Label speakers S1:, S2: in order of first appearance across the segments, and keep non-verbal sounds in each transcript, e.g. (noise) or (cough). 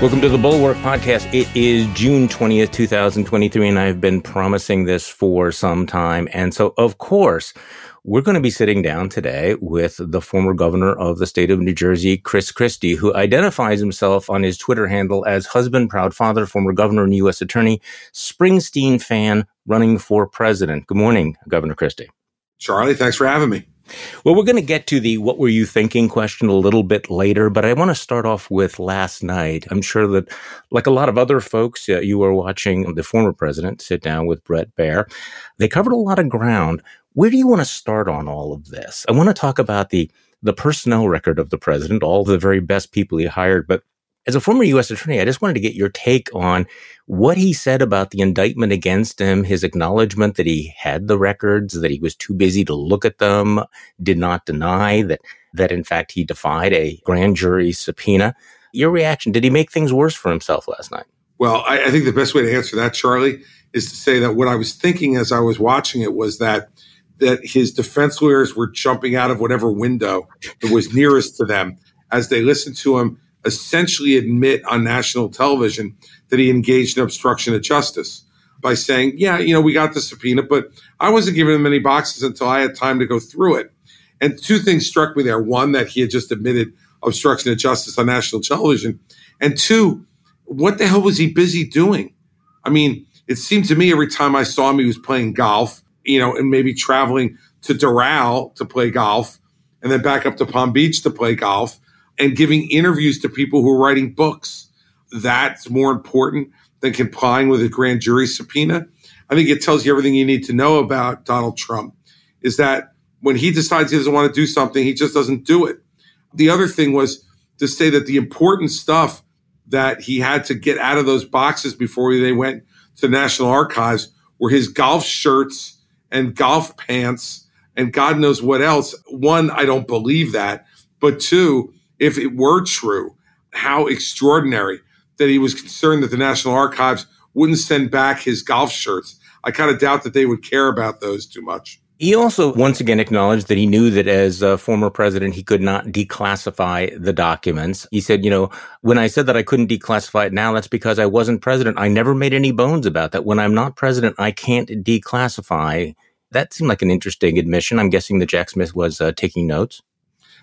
S1: Welcome to the Bulwark Podcast. It is June 20th, 2023, and I've been promising this for some time. And so, of course, we're going to be sitting down today with the former governor of the state of New Jersey, Chris Christie, who identifies himself on his Twitter handle as husband, proud father, former governor and U.S. attorney, Springsteen fan running for president. Good morning, Governor Christie.
S2: Charlie, thanks for having me.
S1: Well, we're going to get to the what were you thinking question a little bit later, but I want to start off with last night. I'm sure that, like a lot of other folks, uh, you were watching the former president sit down with Bret Baier. They covered a lot of ground. Where do you want to start on all of this? I want to talk about the the personnel record of the president, all the very best people he hired, but as a former U.S. attorney, I just wanted to get your take on what he said about the indictment against him, his acknowledgement that he had the records, that he was too busy to look at them, did not deny that, that in fact he defied a grand jury subpoena. Your reaction, did he make things worse for himself last night?
S2: Well, I, I think the best way to answer that, Charlie, is to say that what I was thinking as I was watching it was that that his defense lawyers were jumping out of whatever window that was nearest to them as they listened to him essentially admit on national television that he engaged in obstruction of justice by saying, yeah, you know, we got the subpoena, but I wasn't giving him any boxes until I had time to go through it. And two things struck me there. One, that he had just admitted obstruction of justice on national television. And two, what the hell was he busy doing? I mean, it seemed to me every time I saw him, he was playing golf, you know, and maybe traveling to Doral to play golf and then back up to Palm Beach to play golf and giving interviews to people who are writing books. That's more important than complying with a grand jury subpoena. I think it tells you everything you need to know about Donald Trump is that when he decides he doesn't want to do something, he just doesn't do it. The other thing was to say that the important stuff that he had to get out of those boxes before they went to the National Archives were his golf shirts and golf pants and God knows what else. One, I don't believe that. But two, if it were true, how extraordinary that he was concerned that the National Archives wouldn't send back his golf shirts. I kind of doubt that they would care about those too much.
S1: He also once again acknowledged that he knew that as a former president, he could not declassify the documents. He said, you know, when I said that I couldn't declassify it now, that's because I wasn't president. I never made any bones about that. When I'm not president, I can't declassify. That seemed like an interesting admission. I'm guessing that Jack Smith was uh, taking notes.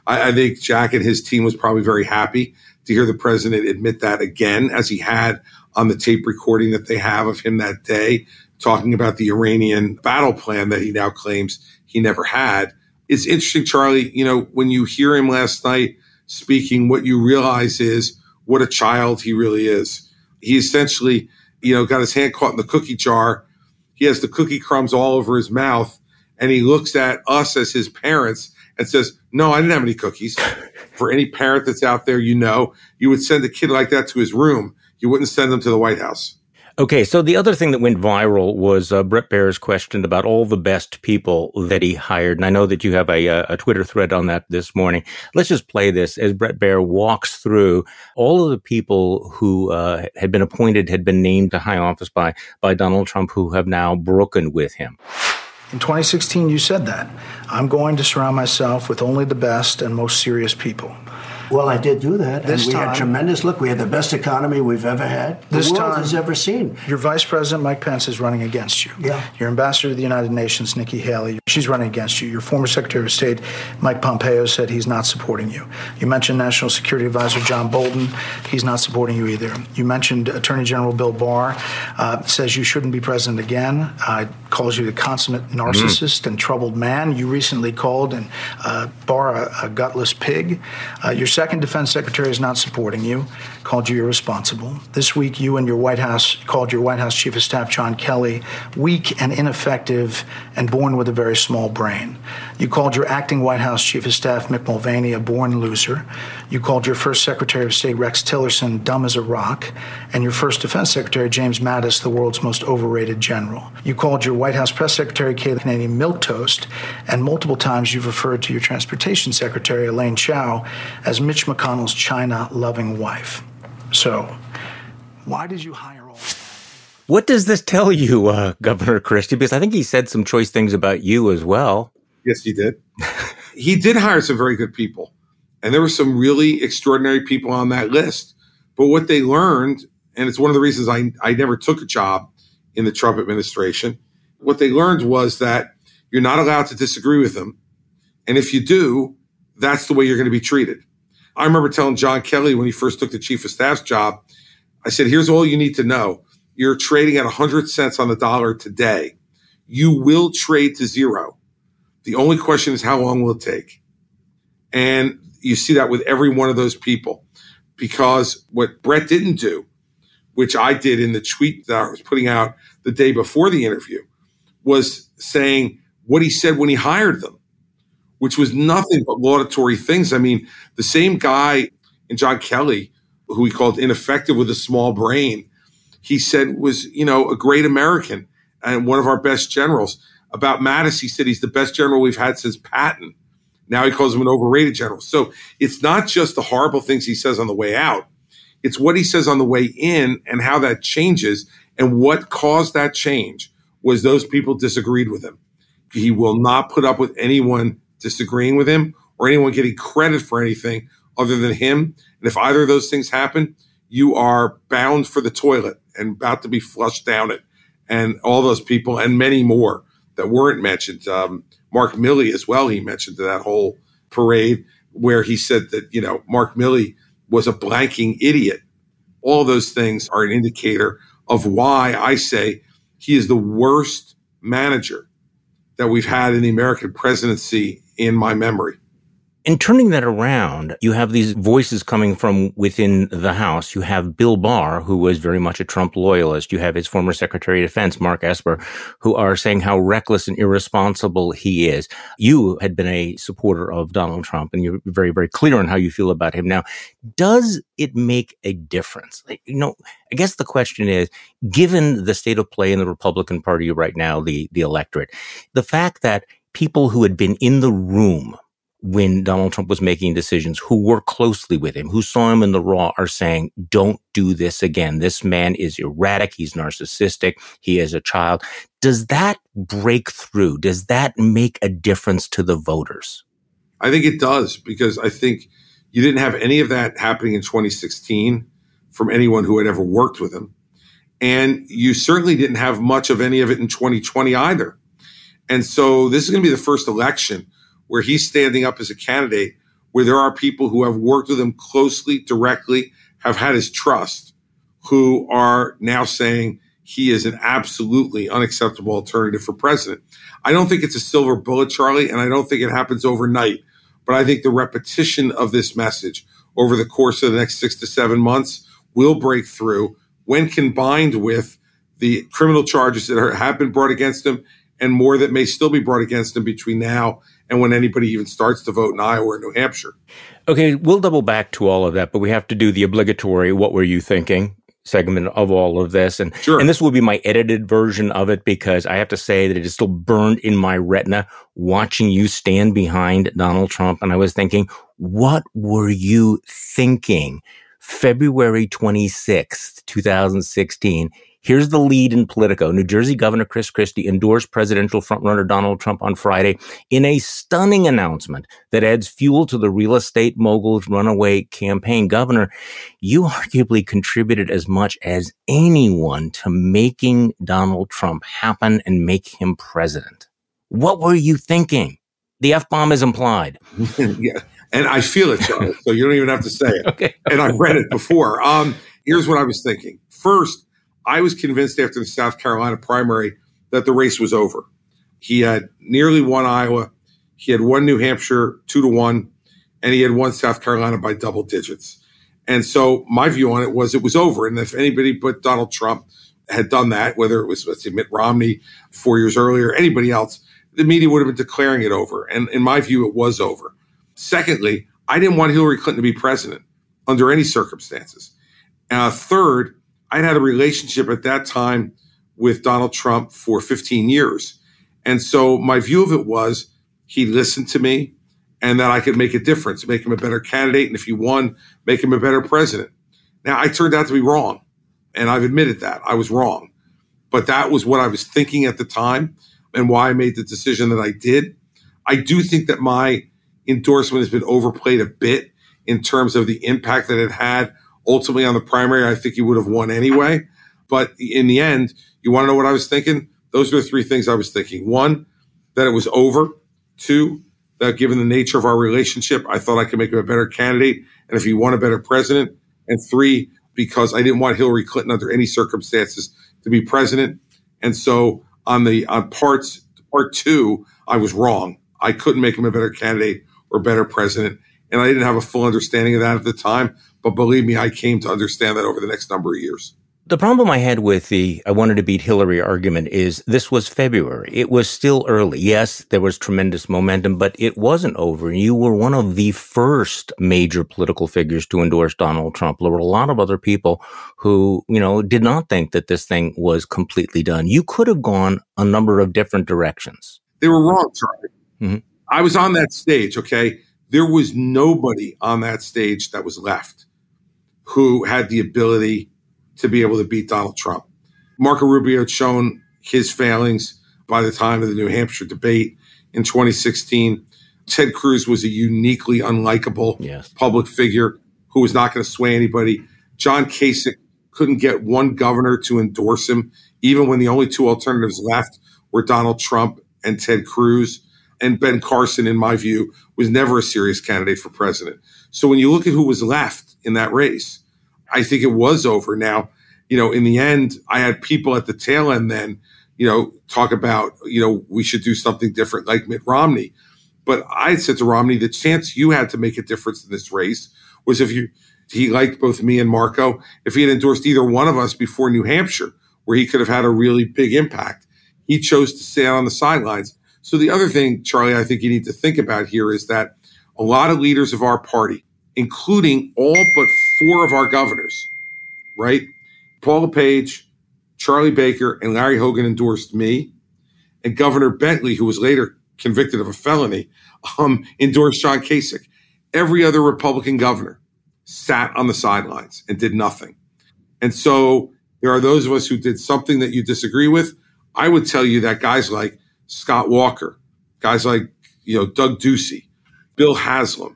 S2: I, I think Jack and his team was probably very happy to hear the president admit that again, as he had on the tape recording that they have of him that day, talking about the Iranian battle plan that he now claims he never had. It's interesting, Charlie, you know, when you hear him last night speaking, what you realize is what a child he really is. He essentially, you know, got his hand caught in the cookie jar. He has the cookie crumbs all over his mouth and he looks at us as his parents and says, No, I didn't have any cookies. For any parent that's out there, you know, you would send a kid like that to his room. You wouldn't send them to the White House.
S1: Okay, so the other thing that went viral was uh, Bret Baier's question about all the best people that he hired. And I know that you have a, uh, a Twitter thread on that this morning. Let's just play this as Bret Baier walks through all of the people who uh, had been appointed, had been named to high office by, by Donald Trump, who have now broken with him.
S3: In 2016, you said that. I'm going to surround myself with only the best and most serious people.
S4: Well, I did do that. This and we time, had tremendous look. We had the best economy we've ever had. The this world time, has ever seen.
S3: Your Vice President Mike Pence is running against you.
S4: Yeah.
S3: Your Ambassador to the United Nations Nikki Haley, she's running against you. Your former Secretary of State Mike Pompeo said he's not supporting you. You mentioned National Security Advisor John Bolton. He's not supporting you either. You mentioned Attorney General Bill Barr uh, says you shouldn't be president again. Uh, calls you the consummate narcissist mm. and troubled man. You recently called and uh, Barr a, a, gutless pig. Uh, your second defense secretary is not supporting you, called you irresponsible. This week, you and your White House called your White House Chief of Staff, John Kelly, weak and ineffective and born with a very small brain. You called your acting White House Chief of Staff, Mick Mulvaney, a born loser. You called your first Secretary of State, Rex Tillerson, dumb as a rock. And your first Defense Secretary, James Mattis, the world's most overrated general. You called your White House Press Secretary, Kayleigh McEnany milquetoast. And multiple times you've referred to your Transportation Secretary, Elaine Chao, as Mitch McConnell's China loving wife. So, why did you hire all?
S1: What does this tell you, uh, Governor Christie? Because I think he said some choice things about you as well.
S2: Yes, he did. he did hire some very good people. And there were some really extraordinary people on that list. But what they learned, and it's one of the reasons I, I never took a job in the Trump administration, what they learned was that you're not allowed to disagree with them. And if you do, that's the way you're going to be treated. I remember telling John Kelly when he first took the chief of staff's job, I said, here's all you need to know. You're trading at 100 cents on the dollar today. You will trade to zero. The only question is how long will it take? And you see that with every one of those people because what Bret didn't do, which I did in the tweet that I was putting out the day before the interview, was saying what he said when he hired them which was nothing but laudatory things. I mean, the same guy in John Kelly, who he called ineffective with a small brain, he said was, you know, a great American and one of our best generals. About Mattis, he said he's the best general we've had since Patton. Now he calls him an overrated general. So it's not just the horrible things he says on the way out. It's what he says on the way in and how that changes. And what caused that change was those people disagreed with him. He will not put up with anyone disagreeing with him or anyone getting credit for anything other than him. And if either of those things happen, you are bound for the toilet and about to be flushed down it. And all those people and many more that weren't mentioned. Um, Mark Milley as well, he mentioned that whole parade where he said that, you know, Mark Milley was a blanking idiot. All those things are an indicator of why I say he is the worst manager that we've had in the American presidency in my memory.
S1: In turning that around, you have these voices coming from within the House. You have Bill Barr, who was very much a Trump loyalist. You have his former Secretary of Defense, Mark Esper, who are saying how reckless and irresponsible he is. You had been a supporter of Donald Trump, and you're very, very clear on how you feel about him now. Does it make a difference? Like, you know, I guess the question is, given the state of play in the Republican Party right now, the the electorate, the fact that people who had been in the room when Donald Trump was making decisions, who worked closely with him, who saw him in the raw, are saying, don't do this again. This man is erratic. He's narcissistic. He is a child. Does that break through? Does that make a difference to the voters?
S2: I think it does because I think you didn't have any of that happening in 2016 from anyone who had ever worked with him. And you certainly didn't have much of any of it in 2020 either. And so this is going to be the first election where he's standing up as a candidate where there are people who have worked with him closely, directly, have had his trust, who are now saying he is an absolutely unacceptable alternative for president. I don't think it's a silver bullet, Charlie, and I don't think it happens overnight. But I think the repetition of this message over the course of the next six to seven months will break through when combined with the criminal charges that are, have been brought against him and more that may still be brought against him between now and when anybody even starts to vote in Iowa or New Hampshire.
S1: Okay, we'll double back to all of that, but we have to do the obligatory what were you thinking segment of all of this and
S2: sure.
S1: and this will be my edited version of it because I have to say that it is still burned in my retina watching you stand behind Donald Trump and I was thinking what were you thinking February 26th 2016 Here's the lead in Politico. New Jersey Governor Chris Christie endorsed presidential frontrunner Donald Trump on Friday in a stunning announcement that adds fuel to the real estate mogul's runaway campaign. Governor, you arguably contributed as much as anyone to making Donald Trump happen and make him president. What were you thinking? The F bomb is implied. (laughs)
S2: yeah. And I feel it, Charlie, so you don't even have to say it. (laughs)
S1: okay.
S2: And I've read it before. Um, here's what I was thinking. First, I was convinced after the South Carolina primary that the race was over. He had nearly won Iowa. He had won New Hampshire two to one, and he had won South Carolina by double digits. And so my view on it was it was over. And if anybody but Donald Trump had done that, whether it was let's say Mitt Romney four years earlier, anybody else, the media would have been declaring it over. And in my view, it was over. Secondly, I didn't want Hillary Clinton to be president under any circumstances. Uh, third, I'd had a relationship at that time with Donald Trump for 15 years. And so my view of it was he listened to me and that I could make a difference, make him a better candidate. And if he won, make him a better president. Now, I turned out to be wrong. And I've admitted that I was wrong. But that was what I was thinking at the time and why I made the decision that I did. I do think that my endorsement has been overplayed a bit in terms of the impact that it had ultimately on the primary, I think he would have won anyway. But in the end, you want to know what I was thinking? Those are the three things I was thinking. One, that it was over. Two, that given the nature of our relationship, I thought I could make him a better candidate. And if he won a better president. And three, because I didn't want Hillary Clinton under any circumstances to be president. And so on the on parts part two, I was wrong. I couldn't make him a better candidate or better president. And I didn't have a full understanding of that at the time. But believe me, I came to understand that over the next number of years.
S1: The problem I had with the I wanted to beat Hillary argument is this was February. It was still early. Yes, there was tremendous momentum, but it wasn't over. You were one of the first major political figures to endorse Donald Trump. There were a lot of other people who, you know, did not think that this thing was completely done. You could have gone a number of different directions.
S2: They were wrong, Charlie. Mm-hmm. I was on that stage, okay? There was nobody on that stage that was left who had the ability to be able to beat Donald Trump. Marco Rubio had shown his failings by the time of the New Hampshire debate in 2016. Ted Cruz was a uniquely unlikable yes. public figure who was not going to sway anybody. John Kasich couldn't get one governor to endorse him, even when the only two alternatives left were Donald Trump and Ted Cruz. And Ben Carson, in my view, was never a serious candidate for president. So when you look at who was left in that race, I think it was over. Now, you know, in the end, I had people at the tail end then, you know, talk about, you know, we should do something different like Mitt Romney. But I said to Romney, the chance you had to make a difference in this race was if you, he liked both me and Marco, if he had endorsed either one of us before New Hampshire, where he could have had a really big impact. He chose to stay on the sidelines. So the other thing, Charlie, I think you need to think about here is that a lot of leaders of our party, including all but four of our governors, right? Paul LePage, Charlie Baker, and Larry Hogan endorsed me. And Governor Bentley, who was later convicted of a felony, um, endorsed John Kasich. Every other Republican governor sat on the sidelines and did nothing. And so there are those of us who did something that you disagree with. I would tell you that guys like Scott Walker, guys like, you know, Doug Ducey, Bill Haslam,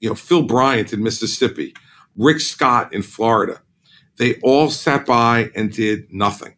S2: you know, Phil Bryant in Mississippi, Rick Scott in Florida. They all sat by and did nothing.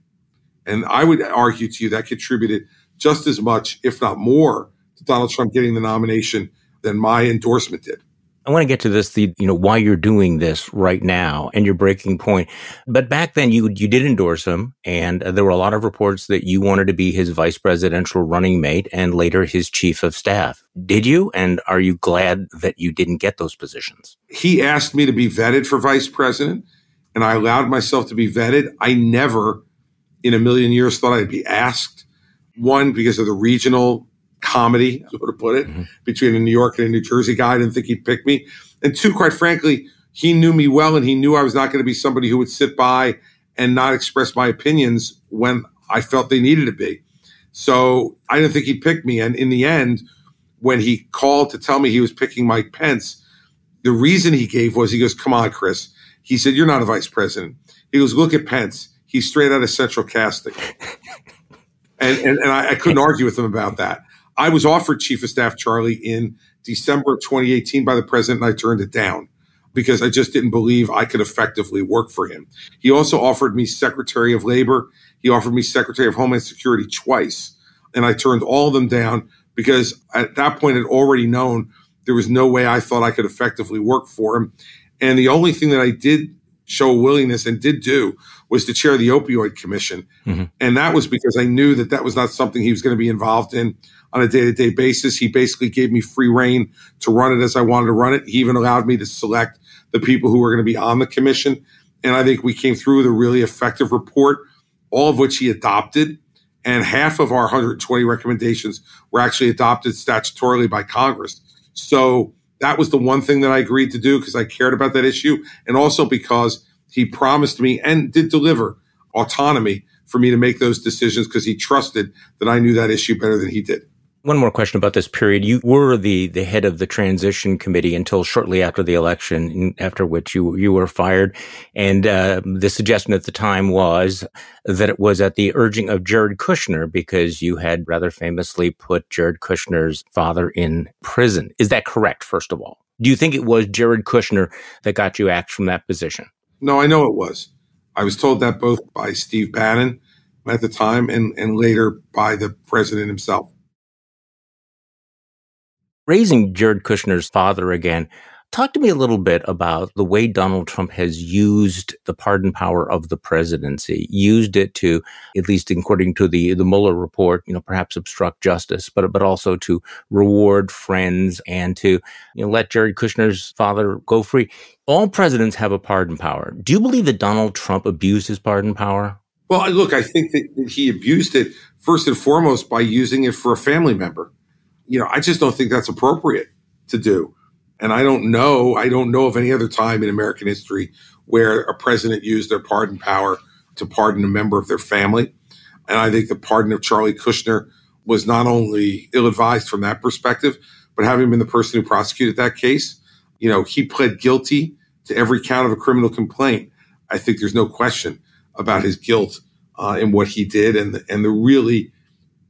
S2: And I would argue to you that contributed just as much, if not more, to Donald Trump getting the nomination than my endorsement did.
S1: I want to get to this, the, you know, why you're doing this right now and your breaking point. But back then you, you did endorse him and uh, there were a lot of reports that you wanted to be his vice presidential running mate and later his chief of staff. Did you? And are you glad that you didn't get those positions?
S2: He asked me to be vetted for vice president and I allowed myself to be vetted. I never in a million years thought I'd be asked. One, because of the regional comedy, (laughs) so to put it, mm-hmm. between a New York and a New Jersey guy. I didn't think he'd pick me. And two, quite frankly, he knew me well and he knew I was not going to be somebody who would sit by and not express my opinions when I felt they needed to be. So I didn't think he'd pick me. And in the end, when he called to tell me he was picking Mike Pence, the reason he gave was he goes, Come on, Chris. He said, You're not a vice president. He goes, Look at Pence. He's straight out of central casting. (laughs) and, and, and I, I couldn't argue with him about that. I was offered chief of staff Charlie in December of 2018 by the president, and I turned it down because I just didn't believe I could effectively work for him. He also offered me Secretary of Labor. He offered me Secretary of Homeland Security twice, and I turned all of them down because at that point I'd already known there was no way I thought I could effectively work for him. And the only thing that I did show willingness and did do was to chair the opioid commission. Mm-hmm. And that was because I knew that that was not something he was going to be involved in on a day to day basis. He basically gave me free reign to run it as I wanted to run it. He even allowed me to select the people who were going to be on the commission. And I think we came through with a really effective report, all of which he adopted. And half of our 120 recommendations were actually adopted statutorily by Congress. So that was the one thing that I agreed to do because I cared about that issue. And also because he promised me and did deliver autonomy for me to make those decisions because he trusted that I knew that issue better than he did.
S1: One more question about this period. You were the, the head of the transition committee until shortly after the election, after which you, you were fired. And uh, the suggestion at the time was that it was at the urging of Jared Kushner because you had rather famously put Jared Kushner's father in prison. Is that correct, first of all? Do you think it was Jared Kushner that got you axed from that position?
S2: No, I know it was. I was told that both by Steve Bannon at the time and, and later by the president himself.
S1: Raising Jared Kushner's father again, Talk to me a little bit about the way Donald Trump has used the pardon power of the presidency, used it to, at least according to the, the Mueller report, you know, perhaps obstruct justice, but, but also to reward friends and to, you know, let Jared Kushner's father go free. All presidents have a pardon power. Do you believe that Donald Trump abused his pardon power?
S2: Well, look, I think that he abused it first and foremost by using it for a family member. You know, I just don't think that's appropriate to do. And I don't know, I don't know of any other time in American history where a president used their pardon power to pardon a member of their family. And I think the pardon of Charlie Kushner was not only ill advised from that perspective, but having been the person who prosecuted that case, you know, he pled guilty to every count of a criminal complaint. I think there's no question about his guilt uh, in what he did and the, and the really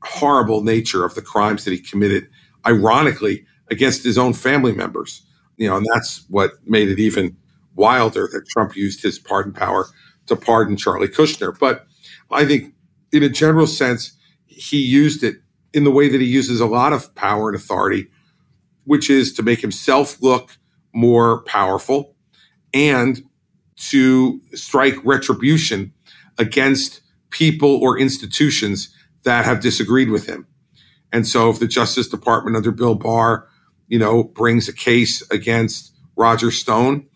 S2: horrible nature of the crimes that he committed. Ironically, against his own family members. You know, and that's what made it even wilder that Trump used his pardon power to pardon Charlie Kushner. But I think, in a general sense, he used it in the way that he uses a lot of power and authority, which is to make himself look more powerful and to strike retribution against people or institutions that have disagreed with him. And so, if the Justice Department under Bill Barr you know, brings a case against Roger Stone,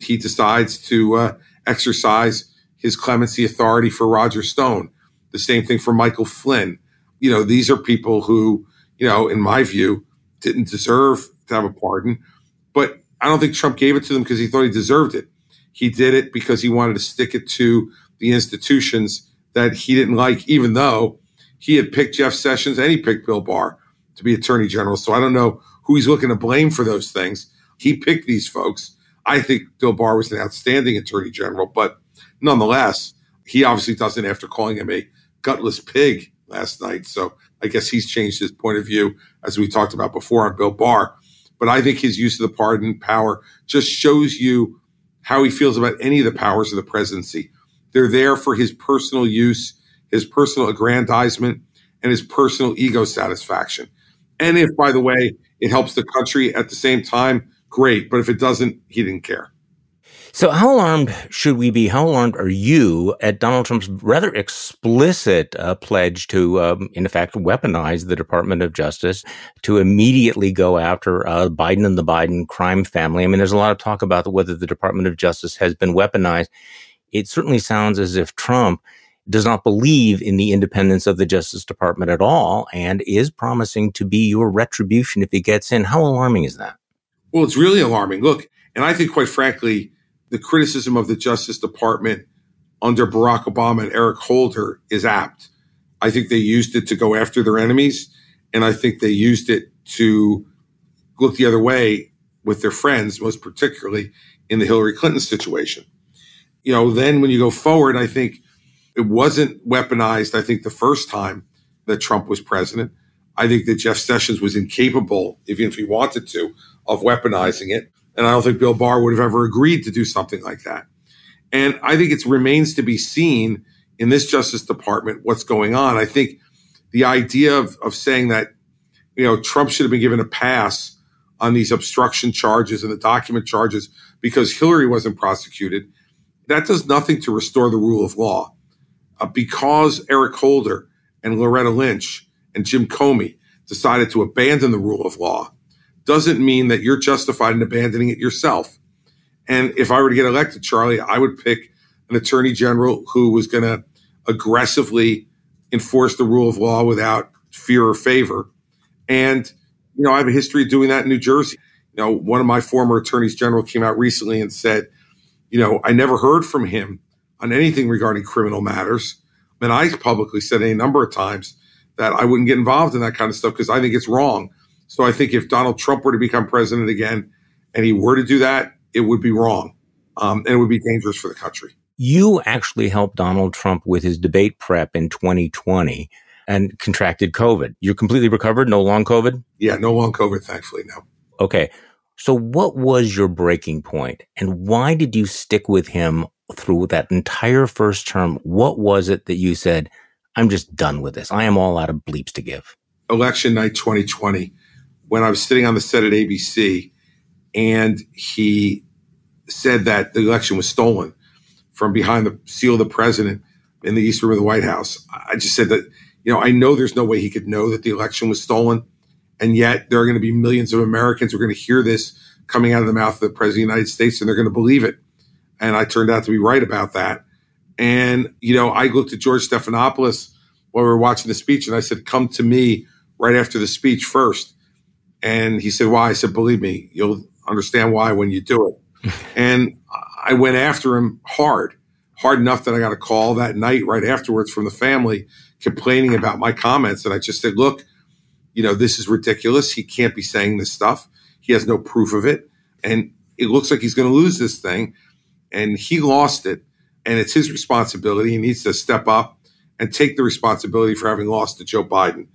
S2: he decides to uh, exercise his clemency authority for Roger Stone. The same thing for Michael Flynn. You know, these are people who, you know, in my view, didn't deserve to have a pardon. But I don't think Trump gave it to them because he thought he deserved it. He did it because he wanted to stick it to the institutions that he didn't like, even though he had picked Jeff Sessions and he picked Bill Barr to be attorney general. So I don't know who he's looking to blame for those things. He picked these folks. I think Bill Barr was an outstanding attorney general, but nonetheless, he obviously doesn't after calling him a gutless pig last night. So I guess he's changed his point of view, as we talked about before on Bill Barr. But I think his use of the pardon power just shows you how he feels about any of the powers of the presidency. They're there for his personal use, his personal aggrandizement, and his personal ego satisfaction. And if, by the way, it helps the country at the same time, great. But if it doesn't, he didn't care.
S1: So, how alarmed should we be? How alarmed are you at Donald Trump's rather explicit uh, pledge to, um, in effect, weaponize the Department of Justice to immediately go after uh, Biden and the Biden crime family? I mean, there's a lot of talk about whether the Department of Justice has been weaponized. It certainly sounds as if Trump does not believe in the independence of the Justice Department at all and is promising to be your retribution if he gets in. How alarming is that?
S2: Well, it's really alarming. Look, and I think, quite frankly, the criticism of the Justice Department under Barack Obama and Eric Holder is apt. I think they used it to go after their enemies, and I think they used it to look the other way with their friends, most particularly in the Hillary Clinton situation. You know, then when you go forward, I think it wasn't weaponized, I think, the first time that Trump was president. I think that Jeff Sessions was incapable, even if he wanted to, of weaponizing it. And I don't think Bill Barr would have ever agreed to do something like that. And I think it remains to be seen in this Justice Department what's going on. I think the idea of, of saying that, you know, Trump should have been given a pass on these obstruction charges and the document charges because Hillary wasn't prosecuted, that does nothing to restore the rule of law uh, because Eric Holder and Loretta Lynch and Jim Comey decided to abandon the rule of law doesn't mean that you're justified in abandoning it yourself. And if I were to get elected, Charlie, I would pick an attorney general who was going to aggressively enforce the rule of law without fear or favor. And, you know, I have a history of doing that in New Jersey. You know, one of my former attorneys general came out recently and said, you know, I never heard from him on anything regarding criminal matters. And I publicly said a number of times that I wouldn't get involved in that kind of stuff because I think it's wrong. So I think if Donald Trump were to become president again and he were to do that, it would be wrong. Um, and it would be dangerous for the country.
S1: You actually helped Donald Trump with his debate prep in 2020 and contracted COVID. You're completely recovered, no long COVID?
S2: Yeah, no long COVID, thankfully, no.
S1: Okay. So what was your breaking point and why did you stick with him through that entire first term, what was it that you said, I'm just done with this? I am all out of bleeps to give.
S2: Election night 2020, when I was sitting on the set at ABC and he said that the election was stolen from behind the seal of the president in the East Room of the White House. I just said that, you know, I know there's no way he could know that the election was stolen. And yet there are going to be millions of Americans who are going to hear this coming out of the mouth of the president of the United States and they're going to believe it. And I turned out to be right about that. And, you know, I looked at George Stephanopoulos while we were watching the speech and I said, come to me right after the speech first. And he said, why? I said, believe me, you'll understand why when you do it. (laughs) and I went after him hard, hard enough that I got a call that night right afterwards from the family complaining about my comments. And I just said, look, you know, this is ridiculous. He can't be saying this stuff. He has no proof of it. And it looks like he's going to lose this thing. And he lost it. And it's his responsibility. He needs to step up and take the responsibility for having lost to Joe Biden.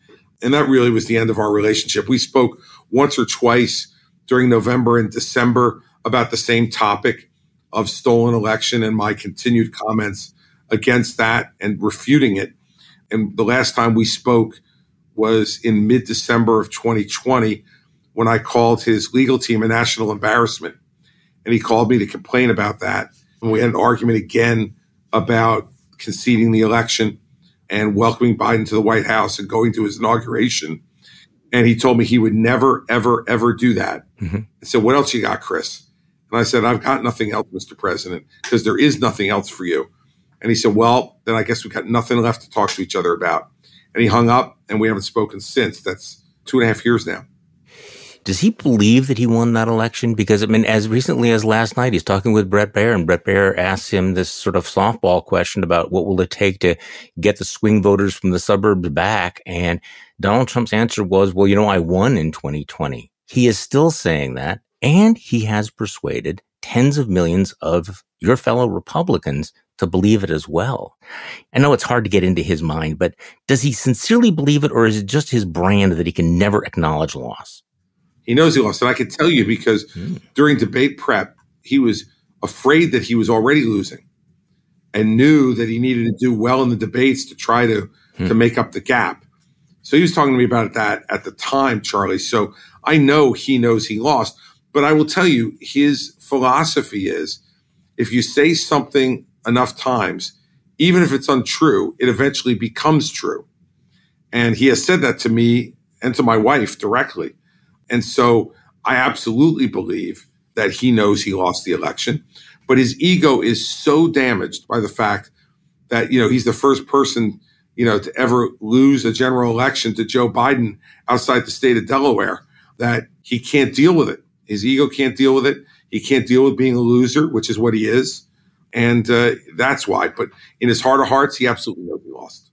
S2: And that really was the end of our relationship. We spoke once or twice during November and December about the same topic of stolen election and my continued comments against that and refuting it. And the last time we spoke was in mid December of 2020 when I called his legal team a national embarrassment. And he called me to complain about that. And we had an argument again about conceding the election and welcoming Biden to the White House and going to his inauguration. And he told me he would never, ever, ever do that. Mm-hmm. I said, What else you got, Chris? And I said, I've got nothing else, Mr. President, because there is nothing else for you. And he said, Well, then I guess we've got nothing left to talk to each other about. And he hung up, and we haven't spoken since. That's two and a half years now.
S1: Does he believe that he won that election? Because I mean, as recently as last night, he's talking with Bret Baier, and Bret Baier asks him this sort of softball question about what will it take to get the swing voters from the suburbs back. And Donald Trump's answer was, well, you know, I won in 2020. He is still saying that. And he has persuaded tens of millions of your fellow Republicans to believe it as well. I know it's hard to get into his mind, but does he sincerely believe it or is it just his brand that he can never acknowledge loss?
S2: He knows he lost. And I can tell you because mm. during debate prep, he was afraid that he was already losing and knew that he needed to do well in the debates to try to, mm. to make up the gap. So he was talking to me about that at the time, Charlie. So I know he knows he lost. But I will tell you, his philosophy is if you say something enough times, even if it's untrue, it eventually becomes true. And he has said that to me and to my wife directly. And so I absolutely believe that he knows he lost the election, but his ego is so damaged by the fact that, you know, he's the first person, you know, to ever lose a general election to Joe Biden outside the state of Delaware that he can't deal with it. His ego can't deal with it. He can't deal with being a loser, which is what he is. And uh, that's why. But in his heart of hearts, he absolutely knows he lost.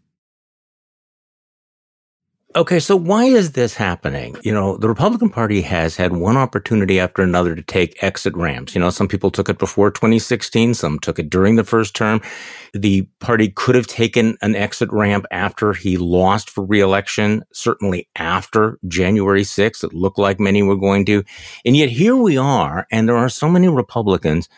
S1: Okay, so why is this happening? You know, the Republican Party has had one opportunity after another to take exit ramps. You know, some people took it before 2016, some took it during the first term. The party could have taken an exit ramp after he lost for reelection, certainly after January 6th. It looked like many were going to. And yet here we are, and there are so many Republicans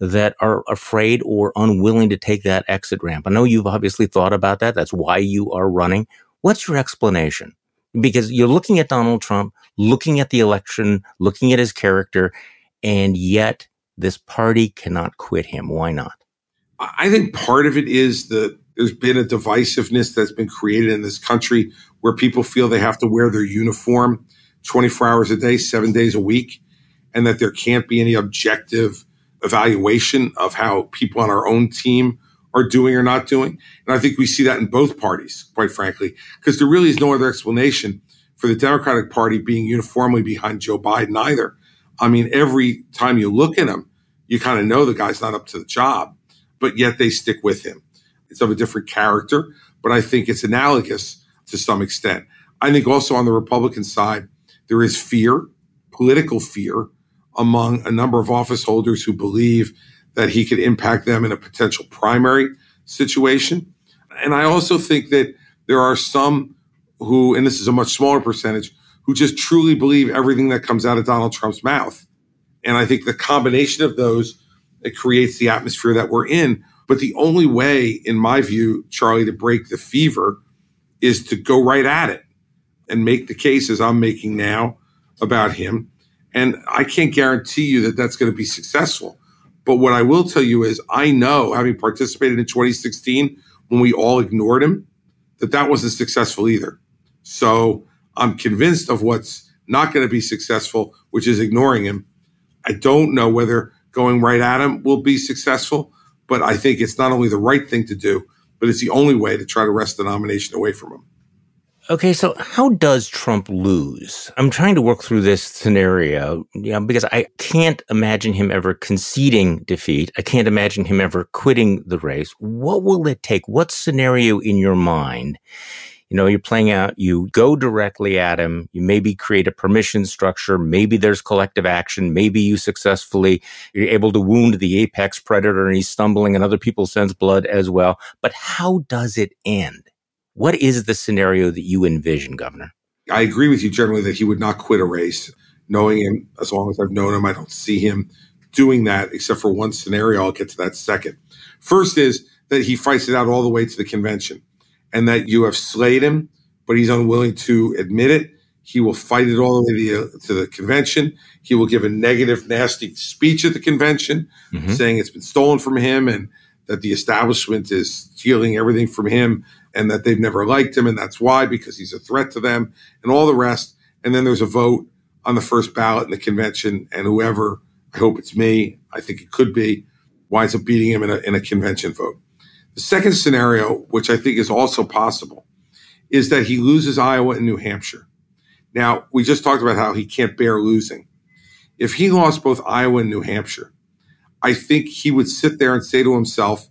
S1: that are afraid or unwilling to take that exit ramp. I know you've obviously thought about that. That's why you are running. What's your explanation? Because you're looking at Donald Trump, looking at the election, looking at his character, and yet this party cannot quit him. Why not?
S2: I think part of it is that there's been a divisiveness that's been created in this country where people feel they have to wear their uniform 24 hours a day, seven days a week, and that there can't be any objective evaluation of how people on our own team are doing or not doing. And I think we see that in both parties, quite frankly, because there really is no other explanation for the Democratic Party being uniformly behind Joe Biden either. I mean, every time you look at him, you kind of know the guy's not up to the job, but yet they stick with him. It's of a different character, but I think it's analogous to some extent. I think also on the Republican side, there is fear, political fear among a number of office holders who believe that he could impact them in a potential primary situation. And I also think that there are some who, and this is a much smaller percentage, who just truly believe everything that comes out of Donald Trump's mouth. And I think the combination of those it creates the atmosphere that we're in. But the only way, in my view, Charlie, to break the fever is to go right at it and make the cases I'm making now about him. And I can't guarantee you that that's going to be successful. But what I will tell you is, I know, having participated in 2016 when we all ignored him, that that wasn't successful either. So I'm convinced of what's not going to be successful, which is ignoring him. I don't know whether going right at him will be successful, but I think it's not only the right thing to do, but it's the only way to try to wrest the nomination away from him.
S1: Okay, so how does Trump lose? I'm trying to work through this scenario, you know, because I can't imagine him ever conceding defeat. I can't imagine him ever quitting the race. What will it take? What scenario in your mind you know, you're playing out, you go directly at him, you maybe create a permission structure, maybe there's collective action, maybe you successfully, you're able to wound the apex predator and he's stumbling and other people sense blood as well. But how does it end? What is the scenario that you envision, Governor?
S2: I agree with you generally that he would not quit a race. Knowing him as long as I've known him, I don't see him doing that except for one scenario. I'll get to that second. First is that he fights it out all the way to the convention and that you have slayed him, but he's unwilling to admit it. He will fight it all the way to the, to the convention. He will give a negative, nasty speech at the convention mm-hmm. saying it's been stolen from him and that the establishment is stealing everything from him and that they've never liked him. And that's why, because he's a threat to them and all the rest. And then there's a vote on the first ballot in the convention. And whoever, I hope it's me, I think it could be, winds up beating him in a, in a convention vote. The second scenario, which I think is also possible, is that he loses Iowa and New Hampshire. Now, we just talked about how he can't bear losing. If he lost both Iowa and New Hampshire, I think he would sit there and say to himself,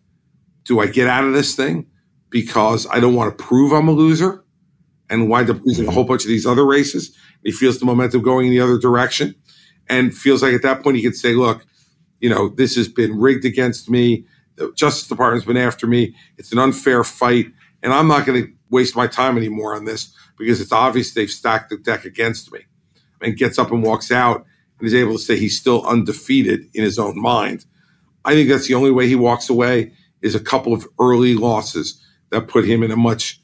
S2: Do I get out of this thing because I don't want to prove I'm a loser and wind up losing a whole bunch of these other races? He feels the momentum going in the other direction and feels like at that point he could say, Look, you know, this has been rigged against me. The Justice Department's been after me. It's an unfair fight, and I'm not going to waste my time anymore on this because it's obvious they've stacked the deck against me. And gets up and walks out and is able to say he's still undefeated in his own mind. I think that's the only way he walks away is a couple of early losses that put him in a much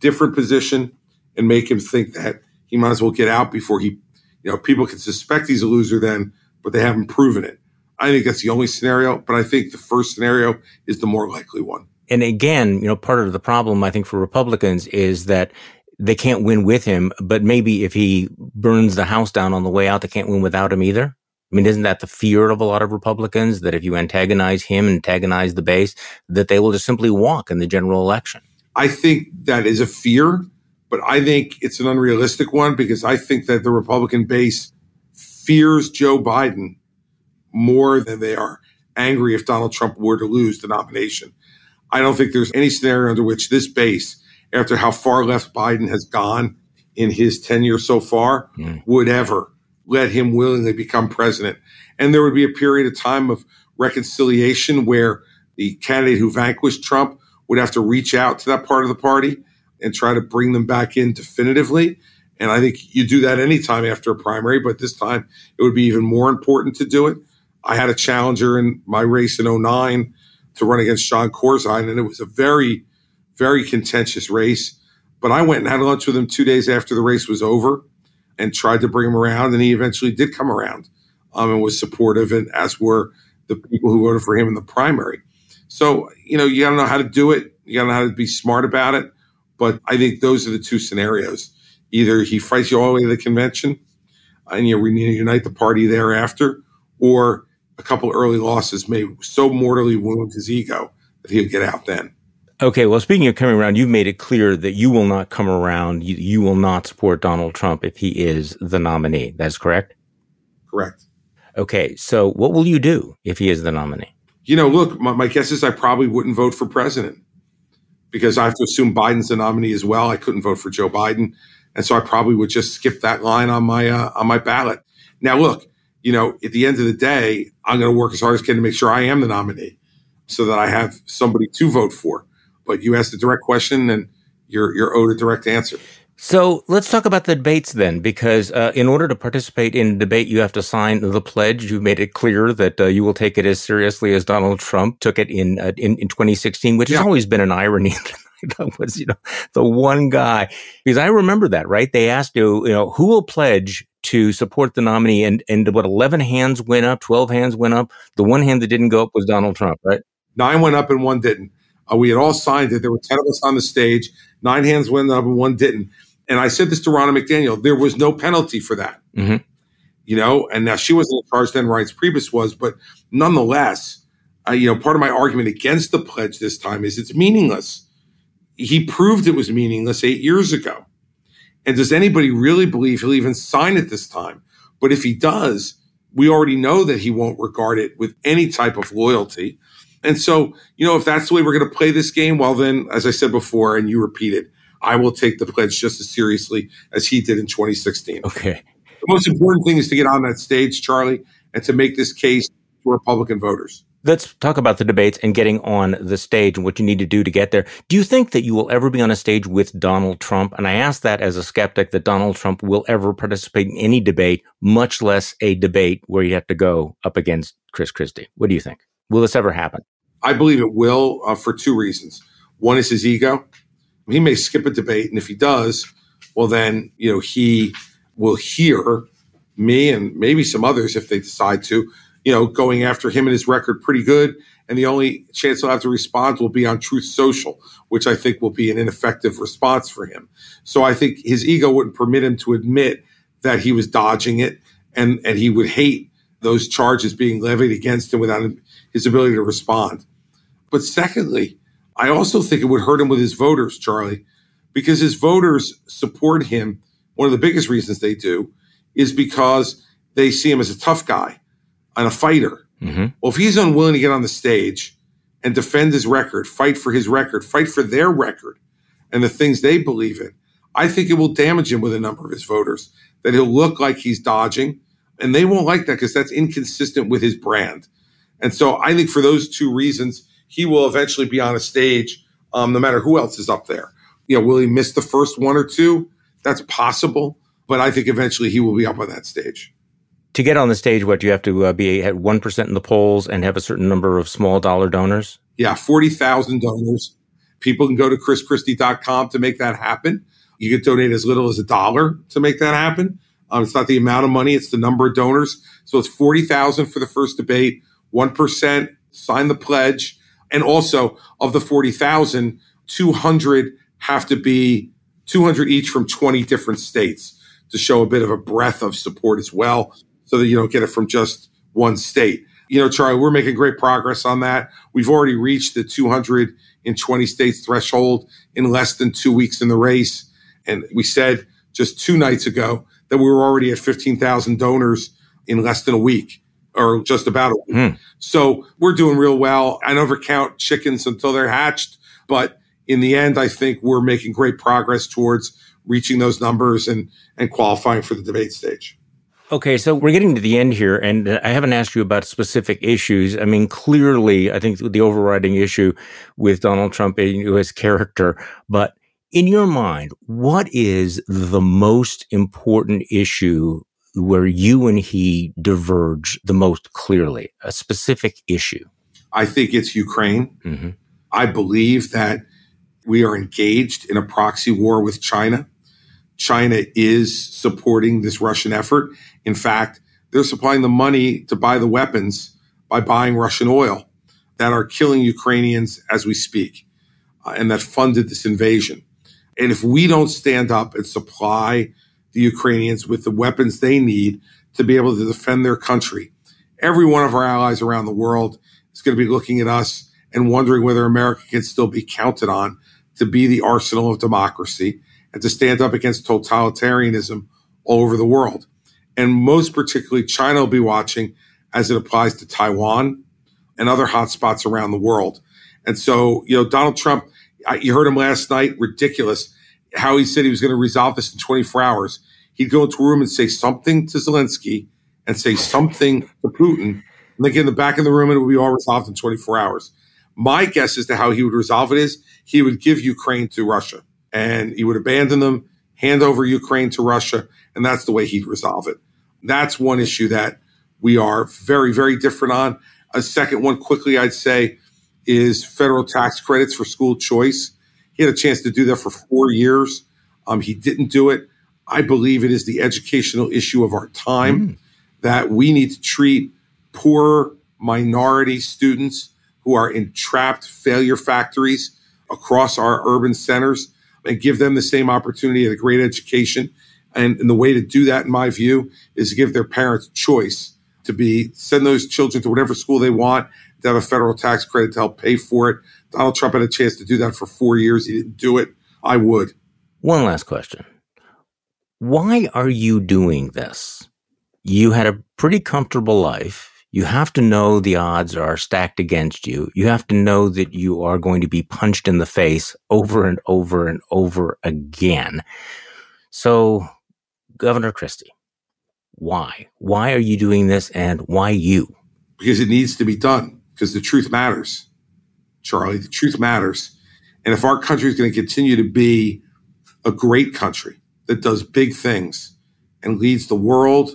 S2: different position and make him think that he might as well get out before he, you know, people can suspect he's a loser then, but they haven't proven it. I think that's the only scenario, but I think the first scenario is the more likely one.
S1: And again, you know, part of the problem I think for Republicans is that they can't win with him, but maybe if he burns the house down on the way out, they can't win without him either. I mean, isn't that the fear of a lot of Republicans that if you antagonize him, antagonize the base, that they will just simply walk in the general election?
S2: I think that is a fear, but I think it's an unrealistic one because I think that the Republican base fears Joe Biden more than they are angry if Donald Trump were to lose the nomination. I don't think there's any scenario under which this base, after how far left Biden has gone in his tenure so far, mm. would ever let him willingly become president. And there would be a period of time of reconciliation where the candidate who vanquished Trump would have to reach out to that part of the party and try to bring them back in definitively. And I think you do that anytime after a primary, but this time it would be even more important to do it. I had a challenger in my race in 09 to run against Jon Corzine, and it was a very, very contentious race. But I went and had lunch with him two days after the race was over and tried to bring him around, and he eventually did come around um, and was supportive, and as were the people who voted for him in the primary. So, you know, you got to know how to do it. You got to know how to be smart about it. But I think those are the two scenarios. Either he fights you all the way to the convention and you reunite the party thereafter, or a couple early losses may so mortally wound his ego that he'll get out then.
S1: Okay, well, speaking of coming around, you've made it clear that you will not come around. You, you will not support Donald Trump if he is the nominee. That's correct?
S2: Correct.
S1: Okay, so what will you do if he is the nominee?
S2: You know, look, my, my guess is I probably wouldn't vote for president because I have to assume Biden's the nominee as well. I couldn't vote for Joe Biden, and so I probably would just skip that line on my uh, on my ballot. Now, look, you know, at the end of the day, I'm going to work as hard as I can to make sure I am the nominee so that I have somebody to vote for. But you asked a direct question and you're, you're owed a direct answer.
S1: So let's talk about the debates then, because uh, in order to participate in debate, you have to sign the pledge. You've made it clear that uh, you will take it as seriously as Donald Trump took it in uh, in, in 2016, which yeah. has always been an irony. (laughs) that was, you know, the one guy. Because I remember that, right? They asked you, you know, who will pledge to support the nominee, and and what 11 hands went up, 12 hands went up. The one hand that didn't go up was Donald Trump, right?
S2: Nine went up and one didn't. Uh, we had all signed it. There were 10 of us on the stage. Nine hands went up and one didn't. And I said this to Ronna McDaniel, there was no penalty for that. Mm-hmm. You know, and now she wasn't in charge then, Reince Priebus was, but nonetheless, uh, you know, part of my argument against the pledge this time is it's meaningless. He proved it was meaningless eight years ago. And does anybody really believe he'll even sign it this time? But if he does, we already know that he won't regard it with any type of loyalty. And so, you know, if that's the way we're going to play this game, well, then, as I said before, and you repeated, I will take the pledge just as seriously as he did in 2016.
S1: Okay.
S2: The most important thing is to get on that stage, Charlie, and to make this case to Republican voters.
S1: Let's talk about the debates and getting on the stage and what you need to do to get there. Do you think that you will ever be on a stage with Donald Trump? And I ask that as a skeptic that Donald Trump will ever participate in any debate, much less a debate where you have to go up against Chris Christie. What do you think? Will this ever happen?
S2: I believe it will uh, for two reasons. One is his ego he may skip a debate, and if he does, well, then you know he will hear me and maybe some others if they decide to, you know, going after him and his record pretty good. And the only chance he'll have to respond will be on Truth Social, which I think will be an ineffective response for him. So I think his ego wouldn't permit him to admit that he was dodging it, and and he would hate those charges being levied against him without his ability to respond. But secondly, I also think it would hurt him with his voters, Charlie, because his voters support him. One of the biggest reasons they do is because they see him as a tough guy and a fighter. Mm-hmm. Well, if he's unwilling to get on the stage and defend his record, fight for his record, fight for their record and the things they believe in, I think it will damage him with a number of his voters, that he'll look like he's dodging. And they won't like that because that's inconsistent with his brand. And so I think for those two reasons, he will eventually be on a stage, um, no matter who else is up there. You know, will he miss the first one or two? That's possible, but I think eventually he will be up on that stage.
S1: To get on the stage, what you have to uh, be at one percent in the polls and have a certain number of small dollar donors.
S2: Yeah, forty thousand donors. People can go to chrischristie.com to make that happen. You can donate as little as a dollar to make that happen. Um, it's not the amount of money; it's the number of donors. So it's forty thousand for the first debate. One percent sign the pledge and also of the 40,000, 200 have to be 200 each from 20 different states to show a bit of a breadth of support as well, so that you don't get it from just one state. You know, Charlie, we're making great progress on that. We've already reached the 220 states threshold in less than two weeks in the race. And we said just two nights ago that we were already at 15,000 donors in less than a week or just about a week. Mm. So we're doing real well. I never count chickens until they're hatched, but in the end, I think we're making great progress towards reaching those numbers and and qualifying for the debate stage.
S1: Okay, so we're getting to the end here, and I haven't asked you about specific issues. I mean, clearly, I think the overriding issue with Donald Trump is his character, but in your mind, what is the most important issue where you and he diverge the most clearly, a specific issue?
S2: I think it's Ukraine. Mm-hmm. I believe that we are engaged in a proxy war with China. China is supporting this Russian effort. In fact, they're supplying the money to buy the weapons by buying Russian oil that are killing Ukrainians as we speak uh, and that funded this invasion. And if we don't stand up and supply the Ukrainians with the weapons they need to be able to defend their country. Every one of our allies around the world is going to be looking at us and wondering whether America can still be counted on to be the arsenal of democracy and to stand up against totalitarianism all over the world. And most particularly, China will be watching as it applies to Taiwan and other hotspots around the world. And so, you know, Donald Trump, you heard him last night, ridiculous how he said he was going to resolve this in 24 hours. He'd go into a room and say something to Zelensky and say something to Putin. And then get in the back of the room and it would be all resolved in 24 hours. My guess as to how he would resolve it is he would give Ukraine to Russia and he would abandon them hand over Ukraine to Russia, and that's the way he'd resolve it. That's one issue that we are very, very different on. A second one, quickly, I'd say, is federal tax credits for school choice. He had a chance to do that for four years. Um, he didn't do it. I believe it is the educational issue of our time mm. that we need to treat poor minority students who are in trapped failure factories across our urban centers and give them the same opportunity at a great education. And, and the way to do that, in my view, is to give their parents choice to be send those children to whatever school they want, to have a federal tax credit to help pay for it. Donald Trump had a chance to do that for four years. He didn't do it. I would.
S1: One last question. Why are you doing this? You had a pretty comfortable life. You have to know the odds are stacked against you. You have to know that you are going to be punched in the face over and over and over again. So, Governor Christie, why? Why are you doing this and why you?
S2: Because it needs to be done, because the truth matters, Charlie. The truth matters. And if our country is going to continue to be a great country that does big things and leads the world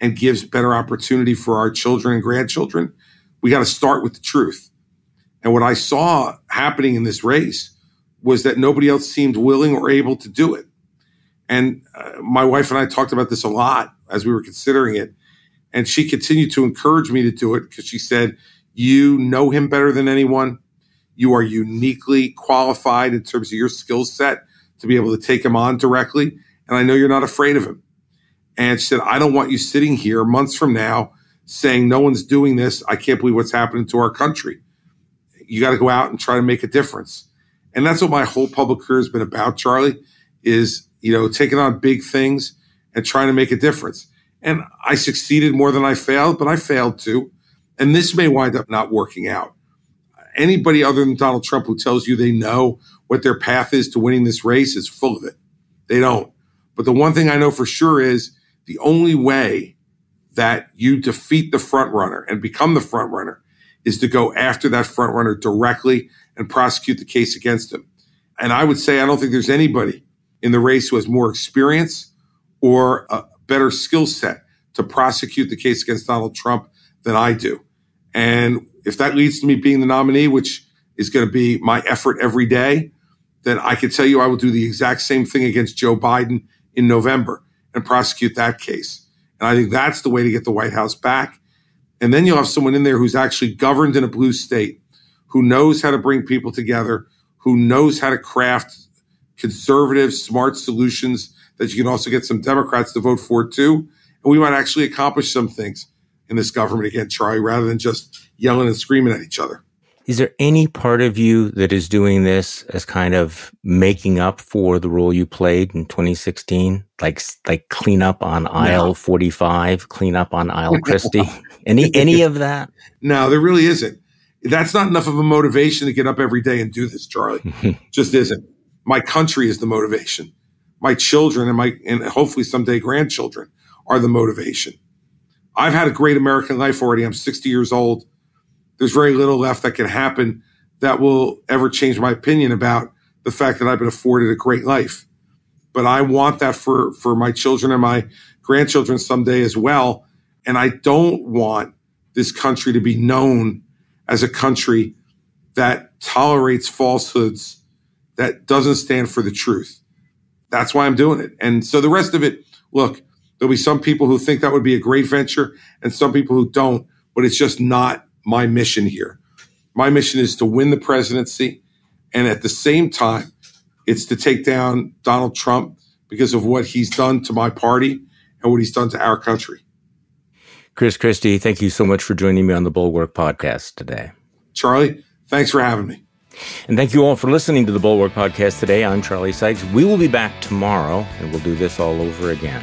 S2: and gives better opportunity for our children and grandchildren, we got to start with the truth. And what I saw happening in this race was that nobody else seemed willing or able to do it. And uh, my wife and I talked about this a lot as we were considering it. And she continued to encourage me to do it because she said, You know him better than anyone. You are uniquely qualified in terms of your skill set to be able to take him on directly. And I know you're not afraid of him. And she said, I don't want you sitting here months from now saying, No one's doing this. I can't believe what's happening to our country. You got to go out and try to make a difference. And that's what my whole public career has been about, Charlie, is, you know, taking on big things and trying to make a difference. And I succeeded more than I failed, but I failed too. And this may wind up not working out. Anybody other than Donald Trump who tells you they know what their path is to winning this race is full of it. They don't. But the one thing I know for sure is the only way that you defeat the front runner and become the front runner is to go after that front runner directly and prosecute the case against him. And I would say I don't think there's anybody in the race who has more experience or a better skill set to prosecute the case against Donald Trump than I do. And if that leads to me being the nominee, which is going to be my effort every day, then I can tell you I will do the exact same thing against Joe Biden in November and prosecute that case. And I think that's the way to get the White House back. And then you'll have someone in there who's actually governed in a blue state, who knows how to bring people together, who knows how to craft conservative, smart solutions that you can also get some Democrats to vote for too. And we might actually accomplish some things in this government again, Charlie, rather than just yelling and screaming at each other.
S1: Is there any part of you that is doing this as kind of making up for the role you played in 2016? Like, like clean up on aisle no. 45, clean up on aisle Christie? (laughs) any, any of that?
S2: No, there really isn't. That's not enough of a motivation to get up every day and do this, Charlie. (laughs) Just isn't. My country is the motivation. My children and my, and hopefully someday grandchildren are the motivation. I've had a great American life already. I'm 60 years old there's very little left that can happen that will ever change my opinion about the fact that I've been afforded a great life. But I want that for, for my children and my grandchildren someday as well. And I don't want this country to be known as a country that tolerates falsehoods, that doesn't stand for the truth. That's why I'm doing it. And so the rest of it, look, there'll be some people who think that would be a great venture and some people who don't, but it's just not my mission here. My mission is to win the presidency. And at the same time, it's to take down Donald Trump because of what he's done to my party and what he's done to our country.
S1: Chris Christie, thank you so much for joining me on the Bulwark podcast today.
S2: Charlie, thanks for having me.
S1: And thank you all for listening to the Bulwark podcast today. I'm Charlie Sykes. We will be back tomorrow and we'll do this all over again.